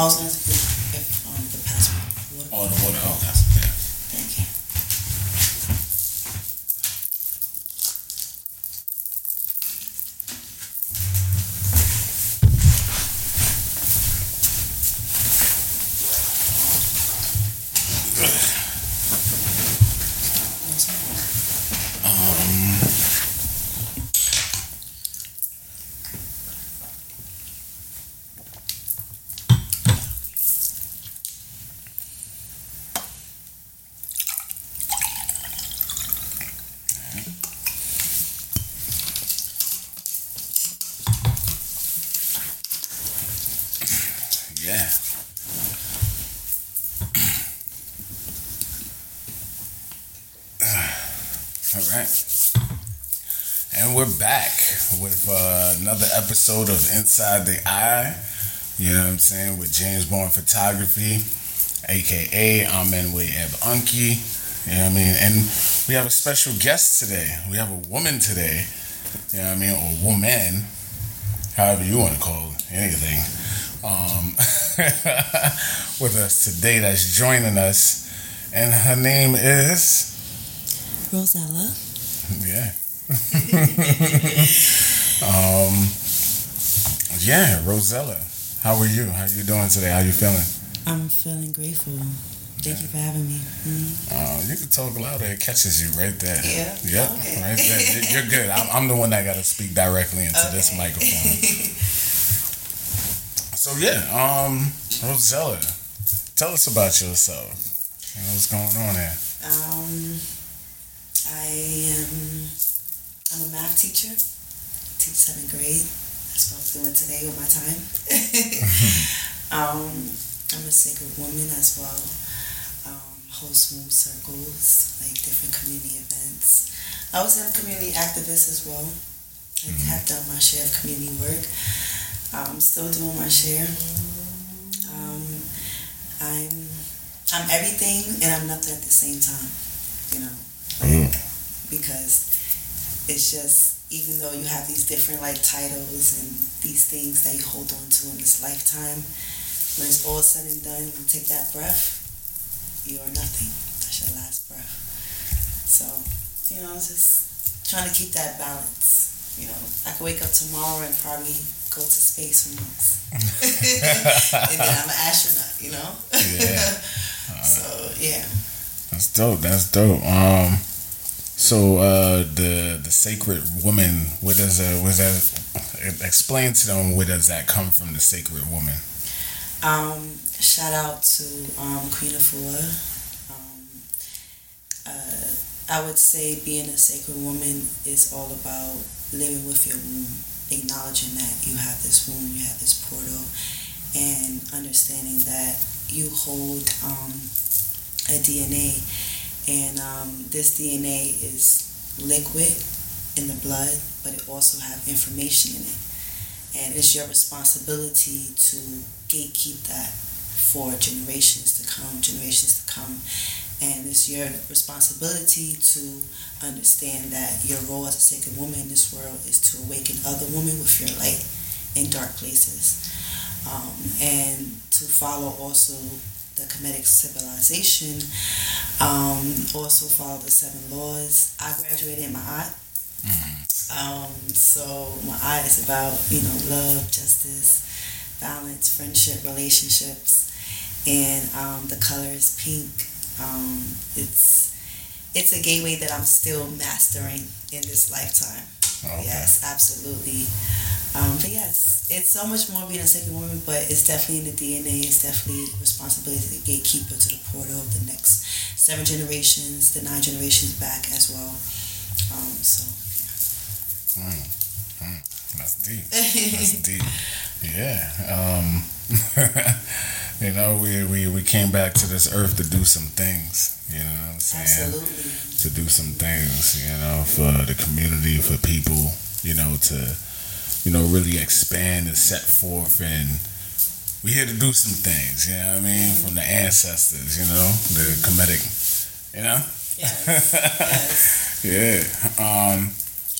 I was gonna get if um the password. Water. Oh, the water. Oh, that's yeah. Thank you. Yeah. All right. And we're back with uh, another episode of Inside the Eye. You know what I'm saying? With James Bourne Photography, aka Amen Way Eb Unky. You know what I mean? And we have a special guest today. We have a woman today. You know what I mean? Or woman, however you want to call anything. Um, with us today that's joining us. And her name is, Rosella. yeah. um, yeah, Rosella. How are you? How you doing today? How you feeling? I'm feeling grateful. Thank you for having me. Mhm. Uh, you can talk louder. It catches you right there. Yeah? Yep. Okay. Right there. You- You're good. I'm, I'm the one that got to speak directly into this microphone. So yeah, um, Rosella, tell us about yourself. You know, what's going on there? Um, I am. I'm a math teacher. Teach seventh grade. That's what I'm doing today with my time. um, I'm a sacred woman as well. Um, host moon circles, like different community events. I was a community activist as well. I have done my share of community work. I'm still doing my share. Um, I'm I'm everything and I'm nothing at the same time, because it's just even though you have these different like titles and these things that you hold on to in this lifetime, when it's all said and done, you take that breath, you are nothing. That's your last breath. So, you know, just trying to keep that balance. You know, I could wake up tomorrow and probably go to space for months. and then I'm an astronaut, you know? Yeah. so, yeah. That's dope. That's dope. Um, so uh, the the sacred woman, where does that? Where does that? Explain to them where does that come from? The sacred woman. Um, shout out to um, Queen Afua. Um, uh, I would say being a sacred woman is all about living with your womb, acknowledging that you have this womb, you have this portal, and understanding that you hold um, a DNA, and um, this DNA is liquid in the blood, but it also have information in it, and it's your responsibility to gatekeep that for generations to come, generations to come. And it's your responsibility to understand that your role as a sacred woman in this world is to awaken other women with your light in dark places. Um, and to follow also the Kemetic civilization, um, also follow the seven laws. I graduated in Ma'at. Um, so Ma'at is about, you know, love, justice, balance, friendship, relationships, and um, the color is pink. Um, it's it's a gateway that I'm still mastering in this lifetime. Okay. Yes, absolutely. Um, but yes, it's so much more being a sacred woman, but it's definitely in the DNA. It's definitely responsibility to the gatekeeper to the portal of the next seven generations, the nine generations back as well. Um, so Mm, mm, that's deep. That's deep. Yeah. Um, you know, we, we, we came back to this earth to do some things. You know what I'm saying? absolutely. To do some things, you know, for the community, for people. you know, to, you know, really expand and set forth and we here to do some things, you know what I mean, from the ancestors, you know, the Kemetic, you know? Yes. yes. yeah. Um,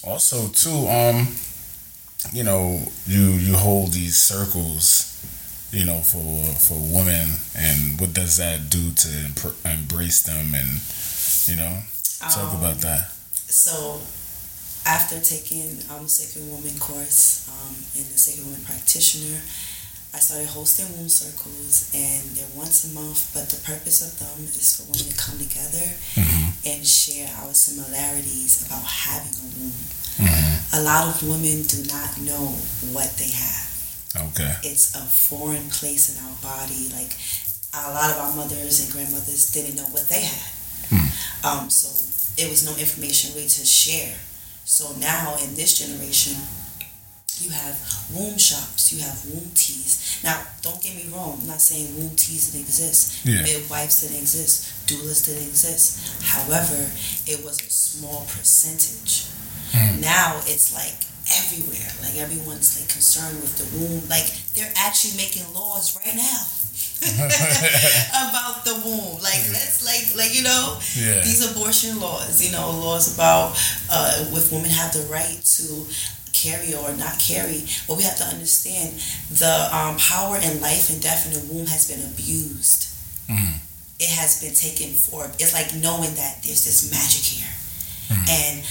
also too, um, you know, you you hold these circles, you know, for for women, and what does that do to embrace them, and you know, talk Um, about that. So, after taking um, Sacred Woman course um, and the Sacred Woman practitioner, I started hosting womb circles, and they're once a month. But the purpose of them is for women to come together hmm and share our similarities about having a womb. Hmm A lot of women do not know what they have. Okay. It's a foreign place in our body. Like a lot of our mothers and grandmothers didn't know what they had. Hmm. Um, so it was no information really to share. So now in this generation, you have womb shops, you have womb teas. Now, don't get me wrong, I'm not saying womb teas didn't exist, Yeah. midwives didn't exist, doulas didn't exist. However, it was a small percentage. Mm. Now it's like everywhere. Like everyone's like concerned with the womb. Like they're actually making laws right now. about the womb. Like let's like like you know Yeah. these abortion laws. You know laws about uh, if women have the right to carry or not carry. But we have to understand the um, power in life and death in the womb has been abused. Mhm. It has been taken for. It's like knowing that there's this magic here, Mhm. and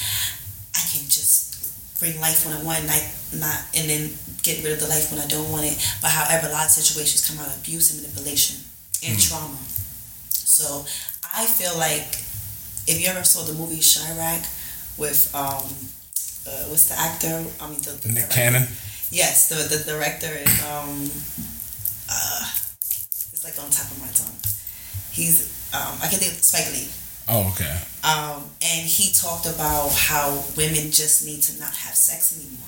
can just bring life when I want, and I not, and then get rid of the life when I don't want it. But however, a lot of situations come out of abuse and manipulation and Mm. trauma. So I feel like if you ever saw the movie Chi-Raq with um, uh, what's the actor? I mean, the, the Nick director. Cannon. Yes, the the director is um, uh, it's like on top of my tongue. He's um, I can think of Spike Lee. Oh, okay. Um, and he talked about how women just need to not have sex anymore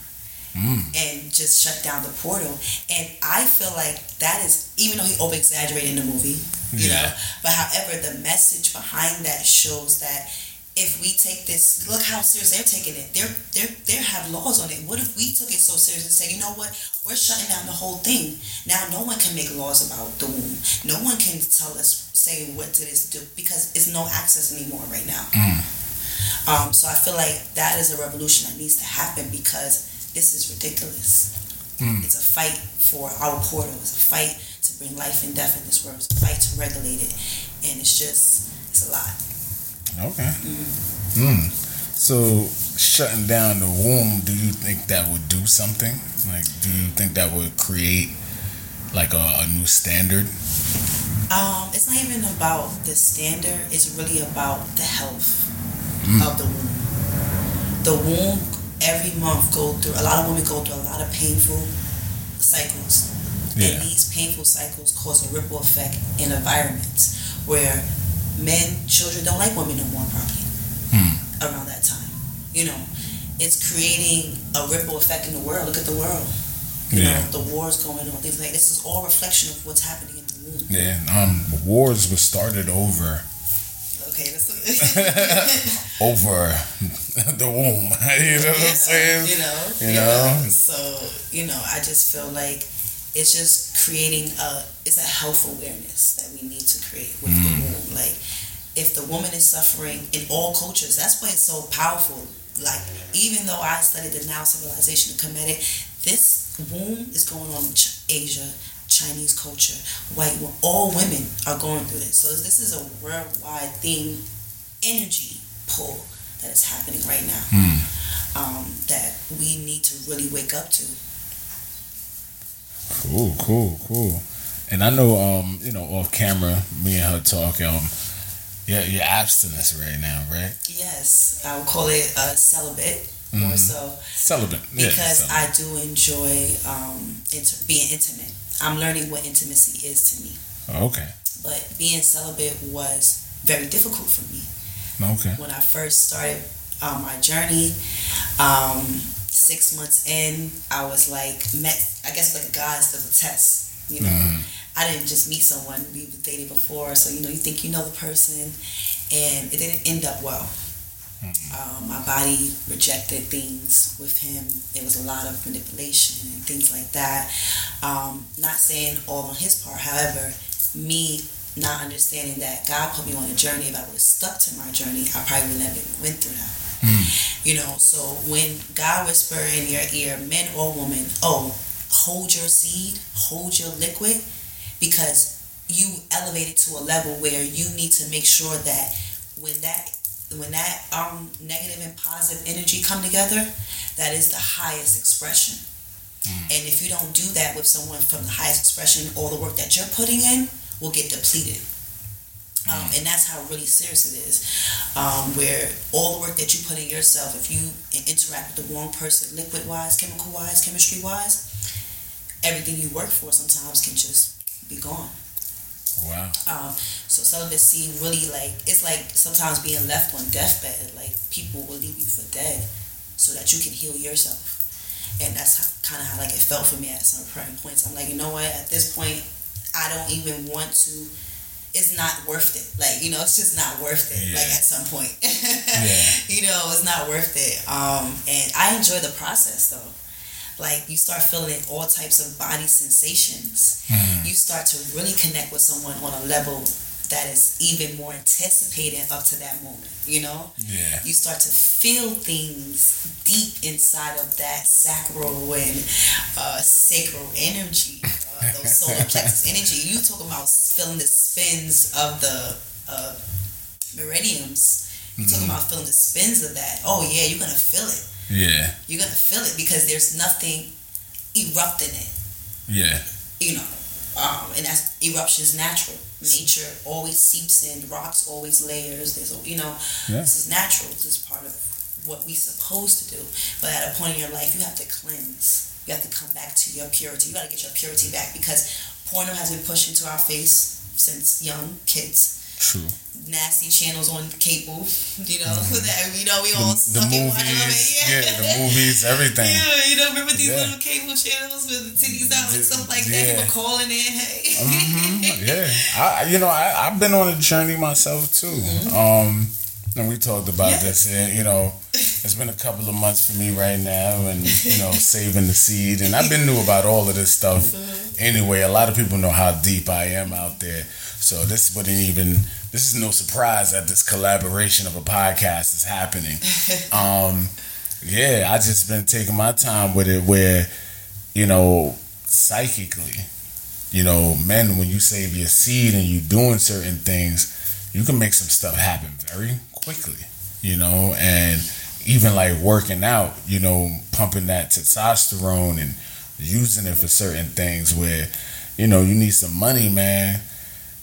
Mm. and just shut down the portal. And I feel like that is, even though he over exaggerated in the movie, you Yeah. know, but however, the message behind that shows that if we take this, look how serious they're taking it. They're they're they have laws on it. What if we took it so serious and say, you know what, we're shutting down the whole thing. Now no one can make laws about the womb. No one can tell us say what it is to do because it's no access anymore right now. Mm. Um, so I feel like that is a revolution that needs to happen because this is ridiculous. Mm. It's a fight for our portal. It's a fight to bring life and death in this world. It's a fight to regulate it, and it's just it's a lot. Okay. Mm. So shutting down the womb, do you think that would do something? Like, do you think that would create like a, a new standard? Um, it's not even about the standard. It's really about the health Mm. of the womb. The womb every month go through. A lot of women go through a lot of painful cycles. Yeah. And these painful cycles cause a ripple effect in environments where men, children don't like women no more probably Hmm. around that time. You know, it's creating a ripple effect in the world. Look at the world. You Yeah. know, the wars going on, things like this is all reflection of what's happening in the womb. Yeah. Um, wars were started over Okay, over the womb. you know what I'm saying? You know, You yeah. know? So you know, I just feel like it's just creating a it's a health awareness that we need to create with the Mm. womb. Like, if the woman is suffering in all cultures, that's why it's so powerful. Like, even though I studied the Nile civilization, the Kemetic, this womb is going on in Asia. Chinese culture, white, all women are going through this. So this is a worldwide thing, energy pull that is happening right now Hmm. um, that we need to really wake up to. Cool, cool, cool. And I know, um, you know, off camera, me and her talk, um, yeah, you're abstinence right now, right? Yes, I would call it a celibate more Mhm. so Celibate. Yeah, because celibate. I do enjoy um, inter- being intimate. I'm learning what intimacy is to me, Okay. but being celibate was very difficult for me Okay. when I first started um, my journey. Um, six months in, I was like met. I guess like God's the test, you know. Mhm. I didn't just meet someone we dated before, so you know you think you know the person, and it didn't end up well. Mm-hmm. Um, my body rejected things with him. It was a lot of manipulation and things like that. Um, not saying all on his part, however, me not understanding that God put me on a journey. If I would have stuck to my journey, I probably would never went through that. Mm. You know, so when God whisper in your ear, men or women, oh, hold your seed, hold your liquid, because you elevated to a level where you need to make sure that when that when that um, negative and positive energy come together, that is the highest expression. Mm. And if you don't do that with someone from the highest expression, all the work that you're putting in will get depleted. Um, mm. and that's how really serious it is. Um, where all the work that you put in yourself, if you interact with the wrong person, liquid wise, chemical wise, chemistry wise, everything you work for sometimes can just be gone. Wow. Um, so celibacy really like it's like sometimes being left on deathbed. Like people will leave you for dead, so that you can heal yourself. And that's kind of how like it felt for me at some certain points. I'm like, you know what? At this point, I don't even want to. It's not worth it. Like you know, it's just not worth it. Yeah. Like at some point, yeah. you know, it's not worth it. Um, and I enjoy the process though like you start feeling all types of body sensations. Mm. You start to really connect with someone on a level that is even more anticipated up to that moment, you know? Yeah. You start to feel things deep inside of that sacral and uh, sacral energy, uh, those solar plexus energy. You talk about feeling the spins of the uh, meridians. You mm-hmm. talking about feeling the spins of that. Oh yeah, you're gonna feel it. Yeah. You're gonna feel it because there's nothing erupting it. Yeah. You know, um, and that's eruption's natural. Nature always seeps in. Rocks always layers. There's you know, yeah. this is natural. This is part of what we supposed to do. But at a point in your life, you have to cleanse. You have to come back to your purity. You got to get your purity back because porno has been pushed into our face since young kids True. Nasty channels on cable, you know. Mm-hmm. That you know we all the, the movies, yeah. yeah. the movies, everything. Yeah, you know, remember these yeah. little cable channels with the titties out and stuff like yeah. that. People calling in, hey. mm-hmm. Yeah, I, you know, I, I've been on a journey myself too. Mm-hmm. Um, and we talked about this, and you know, it's been a couple of months for me right now, and you know, saving the seed, and I've been new about all of this stuff. Mm-hmm. Anyway, a lot of people know how deep I am out there. So this wouldn't even this is no surprise that this collaboration of a podcast is happening. um, yeah, I just been taking my time with it where, you know, psychically, you know, men, when you save your seed and you doing certain things, you can make some stuff happen very quickly, you know, and even like working out, you know, pumping that testosterone and using it for certain things where, you know, you need some money, man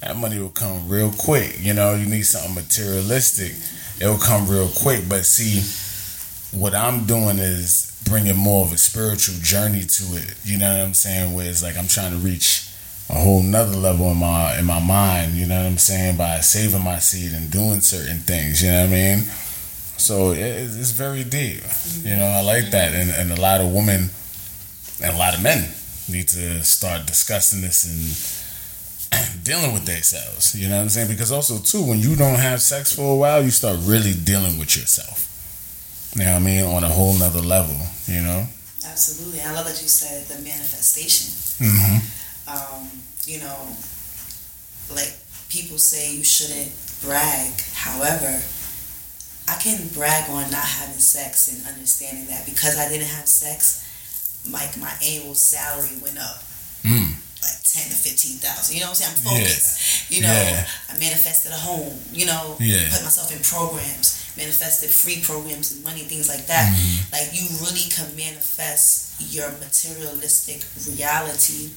that money will come real quick. You know, you need something materialistic, it will come real quick. But see, what I'm doing is bringing more of a spiritual journey to it. You know what I'm saying? Where it's like I'm trying to reach a whole nother level in my in my mind. You know what I'm saying? By saving my seed and doing certain things. You know what I mean? So it's very deep. You know, I like that, and and a lot of women and a lot of men need to start discussing this and dealing with themselves. You know what I'm saying? Because also too, when you don't have sex for a while, you start really dealing with yourself. You know what I mean? On a whole nother level, you know? Absolutely. I love that you said the manifestation. Mm-hmm. Um, you know, like people say you shouldn't brag. However, I can brag on not having sex and understanding that because I didn't have sex, like my annual salary went up. Mm like ten to fifteen thousand. You know what I'm saying? I'm focused. Yeah. You know, yeah. I manifested a home. You know, yeah. put myself in programs, manifested free programs and money, things like that. Mm-hmm. Like you really can manifest your materialistic reality,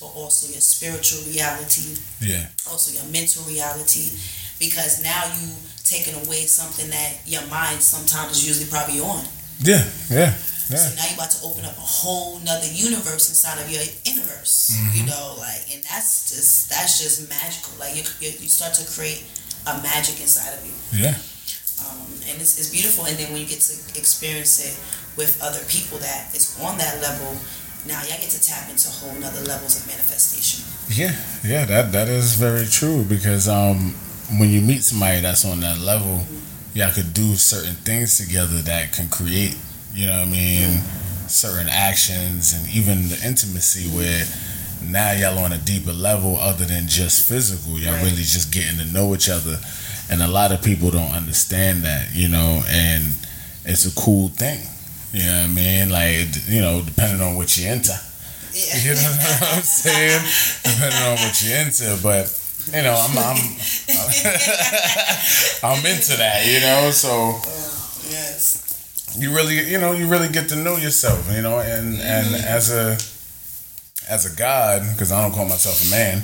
but also your spiritual reality. Yeah. Also your mental reality, because now you taking away something that your mind sometimes is usually probably on. Yeah. Yeah. Yeah. So now you're about to open up a whole nother universe inside of your universe. Mm-hmm. You know, like, and that's just that's just magical. Like you, you start to create a magic inside of you. Yeah. Um, and it's, it's beautiful. And then when you get to experience it with other people that is on that level, now y'all get to tap into whole nother levels of manifestation. Yeah, yeah, that that is very true because um, when you meet somebody that's on that level, mm-hmm. y'all could do certain things together that can create, you know what I mean, certain actions and even the intimacy where now y'all on a deeper level other than just physical. Y'all Right. really just getting to know each other. And a lot of people don't understand that, you know, and it's a cool thing. You know what I mean? Like, you know, depending on what you're into. Yeah. You know what I'm saying? Depending on what you're into, but you know, I'm I'm I'm into that, you know. So yes. You really, you know, you really get to know yourself, you know, and and as a as a god, because I don't call myself a man,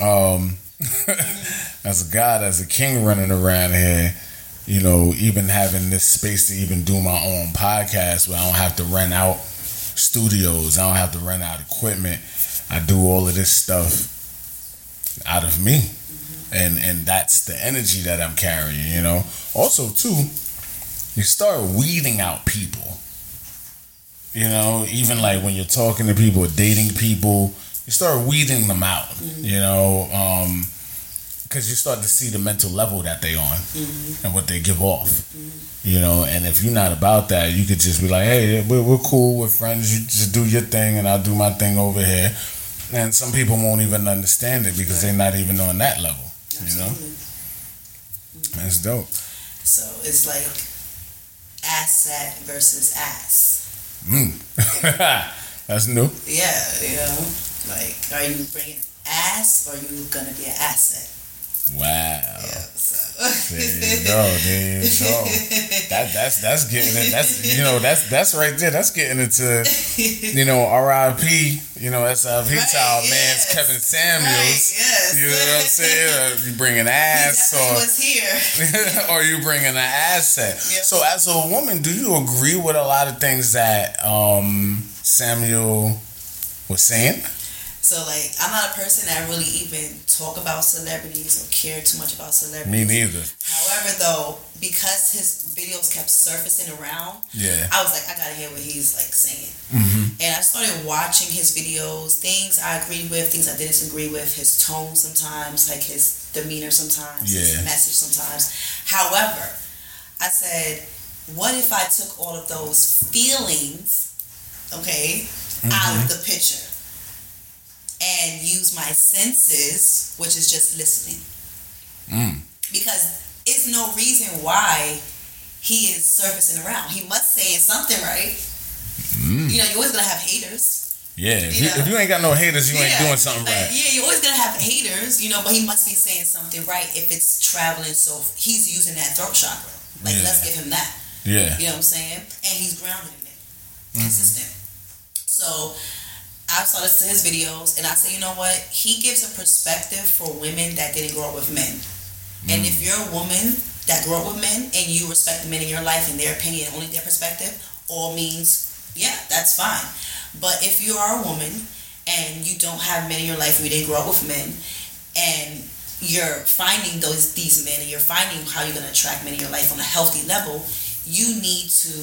um, as a god, as a king running around here, you know, even having this space to even do my own podcast where I don't have to rent out studios, I don't have to rent out equipment. I do all of this stuff out of me. And and that's the energy that I'm carrying, you know. Also too, you start weeding out people. You know, even like when you're talking to people, dating people, you start weeding them out. Mm-hmm. You know, um, because you start to see the mental level that they on mm-hmm. and what they give off. Mm-hmm. You know, and if you're not about that, you could just be like, "Hey, we're, we're cool, we're friends. You just do your thing, and I'll do my thing over here." And some people won't even understand it because they're not even on that level. You know, Absolutely. that's dope. So it's like asset versus ass. Mm. that's new. Yeah, you know, like are you bringing ass or are you gonna be an asset? Wow. Yeah. So There you go. There you go. That that's that's getting it. That's you know that's that's right there. That's getting into you know R.I.P. You know SIP Right, man's yes. Kevin Right, Samuels. yes. You know what I'm saying? Or you bringing He ass or was here. or you bringing an asset. Yeah. So as a woman, do you agree with a lot of things that um, Samuel was saying? So like I'm not a person that really even talk about celebrities or care too much about celebrities. Me neither. However, though, because his videos kept surfacing around, Yeah. I was like, I gotta hear what he's like saying. hmm And I started watching his videos, things I agreed with, things I didn't agree with, his tone sometimes, like his demeanor sometimes, his Yeah. message sometimes. However, I said, what if I took all of those feelings, okay, out of the picture and use my senses, which is just listening? Mm. Because it's no reason why he is surfacing around. He must say something right. Mm. You know, you're always gonna have haters. Yeah. If You if you ain't got no haters, you ain't doing something like, right. Yeah, you're always gonna have haters, you know, but he must be saying something right if it's traveling. So he's using that throat chakra. Like, Yeah. let's give him that. Yeah. You know what I'm saying? And he's grounded in it, Mm-hmm. consistent. So I saw this to his videos, and I said, you know what? He gives a perspective for women that didn't grow up with men. And mm. if you're a woman that grew up with men and you respect the men in your life and their opinion, and only their perspective, all means, yeah, that's fine. But if you are a woman and you don't have men in your life and you didn't grow up with men, and you're finding those these men and you're finding how you're gonna attract men in your life on a healthy level, you need to,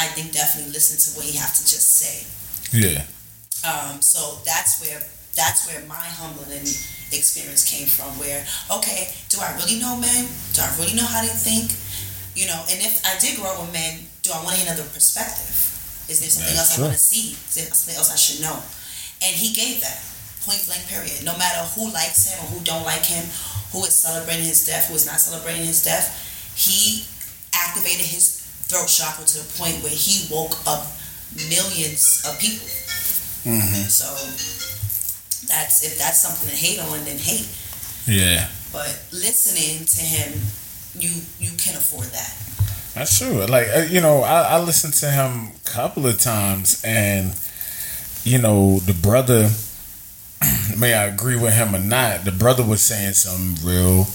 I think, definitely listen to what he has to just say. Yeah. Um, so that's where that's where my humbling experience came from. Where okay, do I really know men? Do I really know how they think? You know, and if I did grow up with men, do I want another perspective? Is there something That's else true. I want to see? Is there something else I should know? And he gave that point blank. Period. No matter who likes him or who don't like him, who is celebrating his death, who is not celebrating his death, he activated his throat chakra to the point where he woke up millions of people. Hmm So that's if that's something to hate on, then hate. Yeah. But listening to him, you you can afford that. That's true. Like uh, you know, I, I listened to him a couple of times, and you know, the brother. May I agree with him or not? The brother was saying some real,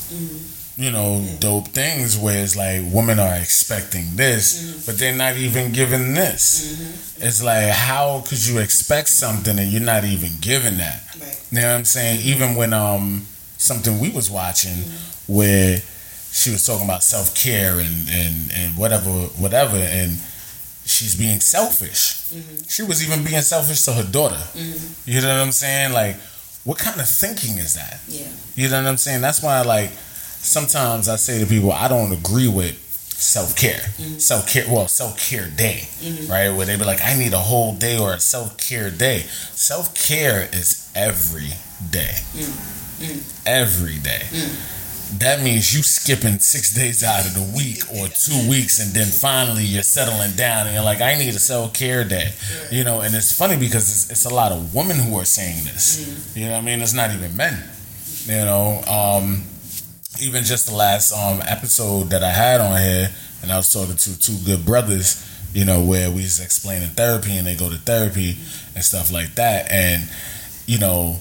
you know, dope things. Where it's like women are expecting this, mm-hmm. but they're not even giving this. Mm-hmm. It's like how could you expect something and you're not even giving that? Right. You know what I'm saying? Even when um something we was watching mm-hmm. where she was talking about self care and, and, and whatever whatever and she's being selfish. She was even being selfish to her daughter. You know what I'm saying? Like what kind of thinking is that? Yeah. You know what I'm saying? That's why like sometimes I say to people, I don't agree with self care. Mm-hmm. Self care, well, self care day, mm-hmm. right? Where they be like, I need a whole day or a self care day. Self care is every day. Mm-hmm. Every day. Mm. That means you skipping six days out of the week or two weeks, and then finally you're settling down, and you're like, I need a self care day, you know. And it's funny because it's, it's, a lot of women who are saying this. Mm-hmm. You know what I mean? It's not even men. You know, um, even just the last um, episode that I had on here, and I was talking to two good brothers, you know, where we was explaining therapy and they go to therapy and stuff like that. And, you know,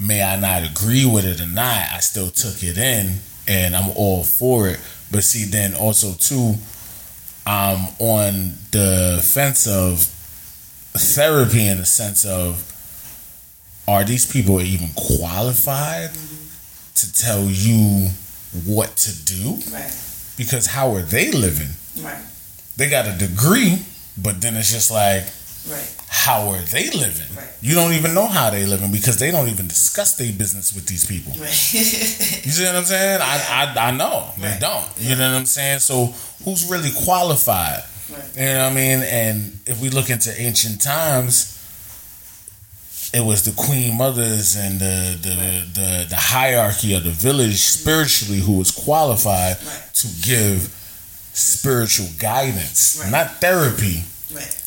may I not agree with it or not, I still took it in and I'm all for it. But see, then also, too, I'm on the fence of therapy in the sense of are these people even qualified? To tell you what to do. Right. Because how are they living? Right. They got a degree, but then it's just like, right. how are they living? Right. You don't even know how they living because they don't even discuss their business with these people. Right. you see what I'm saying? I, I, I know they don't. You know what I'm saying? So who's really qualified? Right. You know what I mean? And if we look into ancient times, it was the queen mothers and the the, right. the, the hierarchy of the village spiritually who was qualified right. to give spiritual guidance, right. not therapy,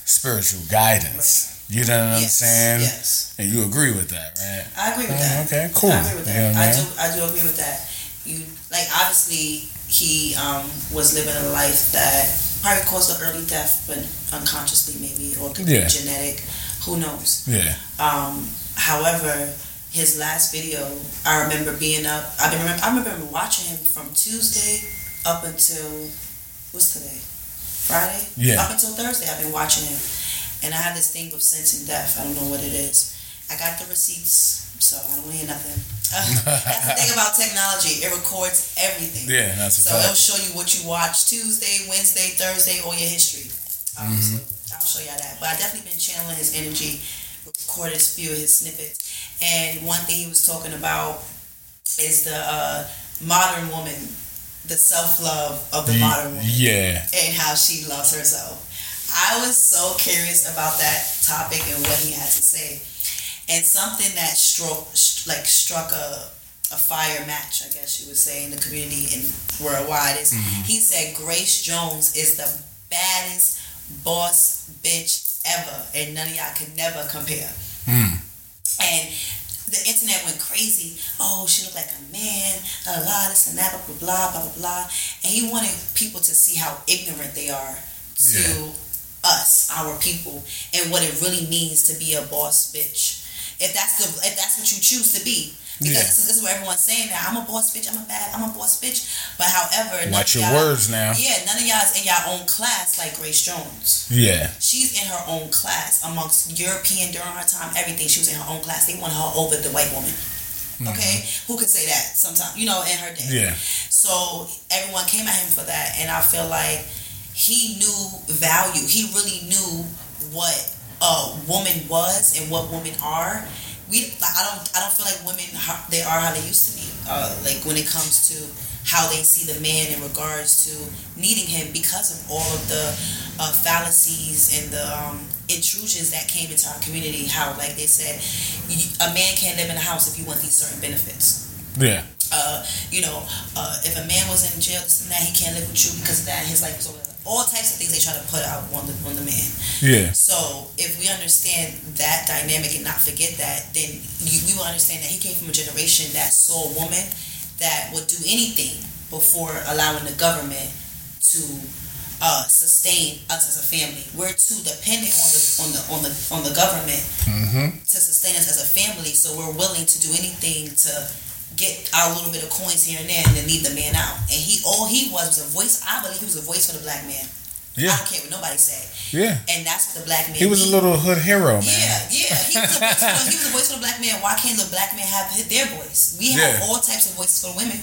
spiritual guidance. You know what yes. I'm saying? Yes. And you agree with that, right? I agree with that. Okay, cool. I agree with that. You know I, do. I do agree with that. You like obviously he um, was living a life that probably caused an early death, but unconsciously maybe, or could yeah. be genetic who knows? Yeah. Um, however, his last video, I remember being up. I remember. I remember watching him from Tuesday up until what's today? Friday. Yeah. Up until Thursday, I've been watching him, and I have this thing with sensing death. I don't know what it is. I got the receipts, so I don't hear nothing. that's the thing about technology; it records everything. Yeah, that's so fact. it'll show you what you watched Tuesday, Wednesday, Thursday, or your history. Um, mm-hmm. so I'll show y'all that. But I definitely been channeling his energy, recorded a few of his snippets. And one thing he was talking about is the uh, modern woman, the self love of the modern woman. Yeah. And how she loves herself. I was so curious about that topic and what he had to say. And something that struck like struck a a fire match, I guess you would say, in the community and worldwide is mm-hmm. he said Grace Jones is the baddest boss bitch ever, and none of y'all can never compare. Mm. And the internet went crazy. Oh, she looked like a man, a lot, of this and that, blah, blah, blah, blah, blah, blah. And he wanted people to see how ignorant they are to yeah. us, our people, and what it really means to be a boss bitch. If that's the if that's what you choose to be, because yeah. this, is, what everyone's saying now. I'm a boss bitch. I'm a bad. I'm a boss bitch. But however, watch your words now. Yeah, none of y'all is in your own class like Grace Jones. Yeah, she's in her own class amongst European during her time. Everything she was in her own class. They wanted her over the white woman. Mm-hmm. Okay, who could say that? Sometimes you know, in her day. Yeah. So everyone came at him for that, and I feel like he knew value. He really knew what a woman was and what women are we like I don't I don't feel like women they are how they used to be. Uh, like when it comes to how they see the man in regards to needing him because of all of the uh, fallacies and the um, intrusions that came into our community. How like they said, a man can't live in a house if you want these certain benefits. Yeah. Uh, you know, uh, if a man was in jail, this and that, he can't live with you because of that. His life is over all types of things they try to put out on the on the man. Yeah. So if we understand that dynamic and not forget that, then you, we will understand that he came from a generation that saw a woman that would do anything before allowing the government to uh, sustain us as a family. We're too dependent on the on the on the on the government mm-hmm. to sustain us as a family. So we're willing to do anything to get our little bit of coins here and there and then leave the man out. And he all he was was a voice. I believe he was a voice for the black man. Yeah. I don't care what nobody said. Yeah. And that's what the black man. He was a little hood hero, man. Yeah, yeah. He was, a voice for, he was a voice for the black man. Why can't the black man have their voice? We have yeah. all types of voices for women.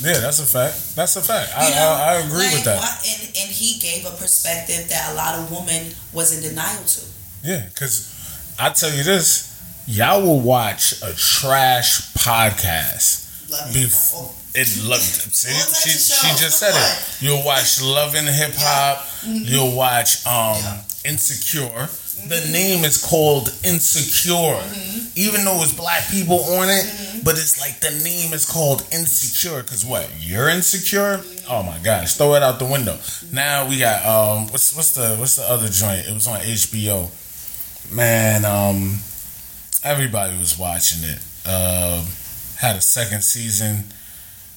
Yeah, that's a fact. That's a fact. I, know, I, I, agree like, with that. and and he gave a perspective that a lot of women was in denial to. Yeah, because I tell you this, y'all will watch a trash podcast Love Bef- oh. it looked. See, she, she just said it. You'll watch Love and Hip Hop. You'll watch um, Yeah. Insecure. The name is called Insecure, even though it's black people on it. But it's like the name is called Insecure because what? You're insecure? Oh my gosh! Throw it out the window. Now we got um, what's what's the what's the other joint? It was on HBO. Man, um, everybody was watching it. Uh, had a second season.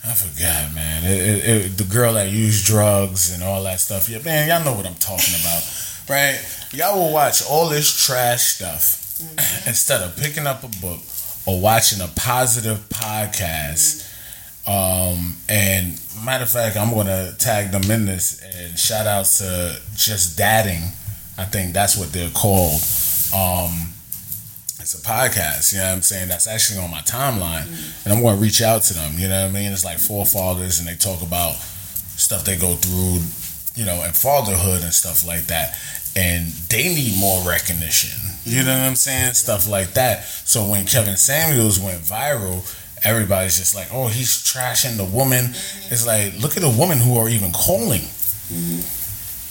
I forgot, man. It, it, it, the girl that used drugs and all that stuff. Yeah, man, y'all know what I'm talking about, right? Y'all will watch all this trash stuff instead of picking up a book or watching a positive podcast. Um, and matter of fact, I'm gonna tag them in this and shout out to just dadding. I think that's what they're called. Um, it's a podcast, you know what I'm saying? That's actually on my timeline. And I'm going to reach out to them, you know what I mean? It's like forefathers and they talk about stuff they go through, you know, and fatherhood and stuff like that. And they need more recognition, you know what I'm saying? Stuff like that. So when Kevin Samuels went viral, everybody's just like, oh, he's trashing the woman. It's like, look at the women who are even calling.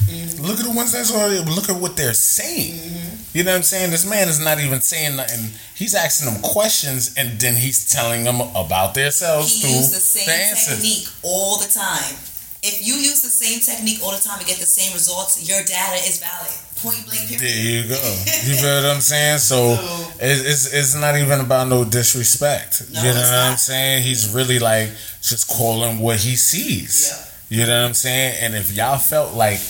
Mm-hmm. Look at the ones that's already, look at what they're saying. Mm-hmm. You know what I'm saying? This man is not even saying nothing. He's asking them questions and then he's telling them about themselves He through the same the answers. technique all the time. If you use the same technique all the time and get the same results, your data is valid. Point blank. Period. There you go. You feel what I'm saying? So So- it's, it's not even about no disrespect. No, you know what I'm saying? He's really like just calling what he sees. You know what I'm saying? And if y'all felt like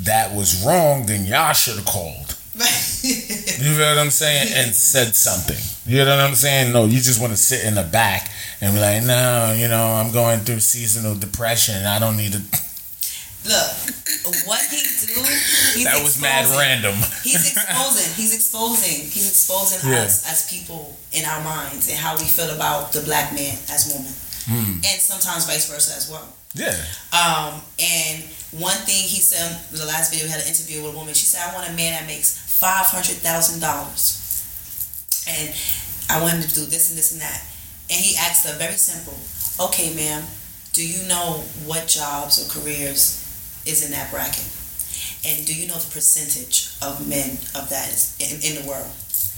that was wrong, then y'all should have called. You feel what I'm saying? And said something. You know what I'm saying? No, you just want to sit in the back and be like, no, you know, I'm going through seasonal depression. I don't need to. Look, what he do? He's that was mad random. He's exposing. He's exposing. He's exposing Yeah. us as people in our minds and how we feel about the black man as woman, Hmm. and sometimes vice versa as well. Yeah. Um, and one thing he said in the last video, we had an interview with a woman. She said, "I want a man that makes five hundred thousand dollars, and I want him to do this and this and that." And he asked her very simple, "Okay, ma'am, do you know what jobs or careers is in that bracket? And do you know the percentage of men of that is in, in the world?"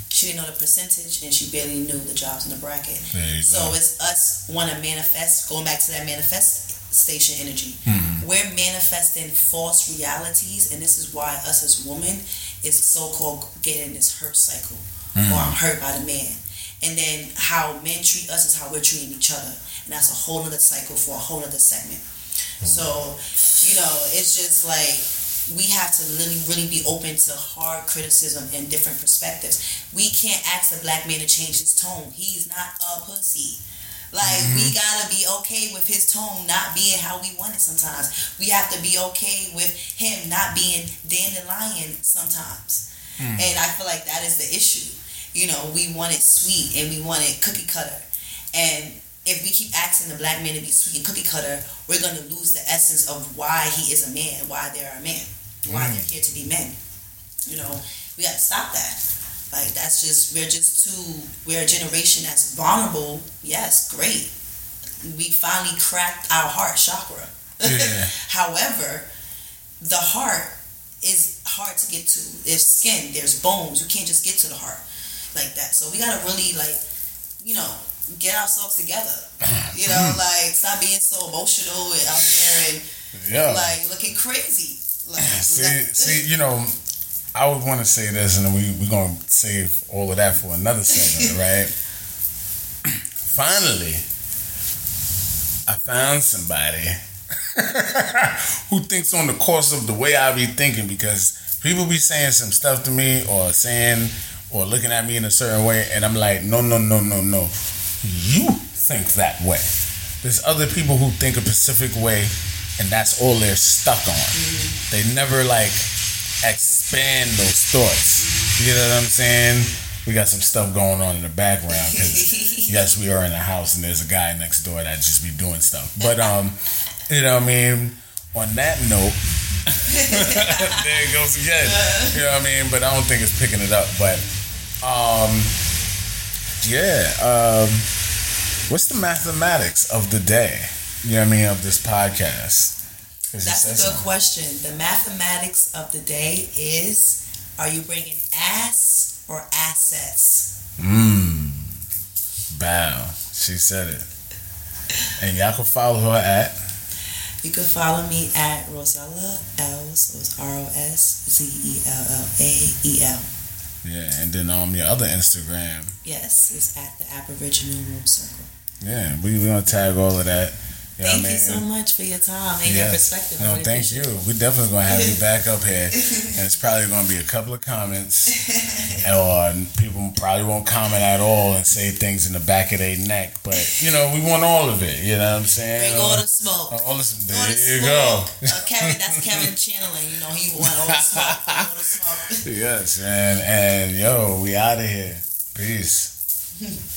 She didn't know the percentage, and she barely knew the jobs in the bracket. So go. it's us want to manifest, going back to that manifestation energy. Hmm. We're manifesting false realities, and this is why us as women is so called getting this hurt cycle, Hmm. or I'm hurt by the man. And then how men treat us is how we're treating each other, and that's a whole other cycle for a whole other segment. So, you know, it's just like we have to really, really be open to hard criticism and different perspectives. We can't ask a black man to change his tone. He's not a pussy. Like we mm-hmm. gotta be okay with his tone not being how we want it sometimes. We have to be okay with him not being dandelion sometimes. Hmm. And I feel like that is the issue. You know, we want it sweet and we want it cookie cutter. And if we keep asking the black man to be sweet and cookie cutter, we're gonna lose the essence of why he is a man, why they're a man, why hmm. they're here to be men. You know, we gotta stop that. Like that's just we're just too we're a generation that's vulnerable. Yes, great. We finally cracked our heart chakra. Yeah. However, the heart is hard to get to. There's skin, there's bones. You can't just get to the heart like that. So we gotta really like, you know, get ourselves together. You know, like stop being so emotional and out here and Yeah. like looking crazy. Like See, see, you know, I would want to say this, and we we're gonna save all of that for another segment, right? Finally, I found somebody who thinks on the course of the way I be thinking because people be saying some stuff to me or saying or looking at me in a certain way, and I'm like, no, no, no, no, no. You think that way. There's other people who think a specific way, and that's all they're stuck on. Mm-hmm. They never like expand those thoughts. You know what I'm saying? We got some stuff going on in the background because yes, we are in a house and there's a guy next door that just be doing stuff. But um, you know what I mean. On that note, there it goes again. You know what I mean? But I don't think it's picking it up. But um, yeah, um, What's the mathematics of the day? You know what I mean of this podcast. That's a good question. The mathematics of the day is: Are you bringing ass or assets? Mmm. Bow. She said it. And y'all can follow her at. You can follow me at Rosella L. So it's R O S Z E L L A E L. Yeah, and then um your other Instagram. Yes, it's at the Aboriginal Room Circle. Yeah, we we gonna tag all of that. You thank you so much for your time and yes. your perspective. No, thank you. We're definitely gonna have you back up here, and it's probably gonna be a couple of comments, or people probably won't comment at all and say things in the back of their neck. But you know, we want all of it. You know what I'm saying? Bring all the smoke. All the, there all the you smoke. go. Uh, Kevin, that's Kevin channeling. You know, he want all the smoke. All the smoke. yes, man. And yo, we out of here. Peace.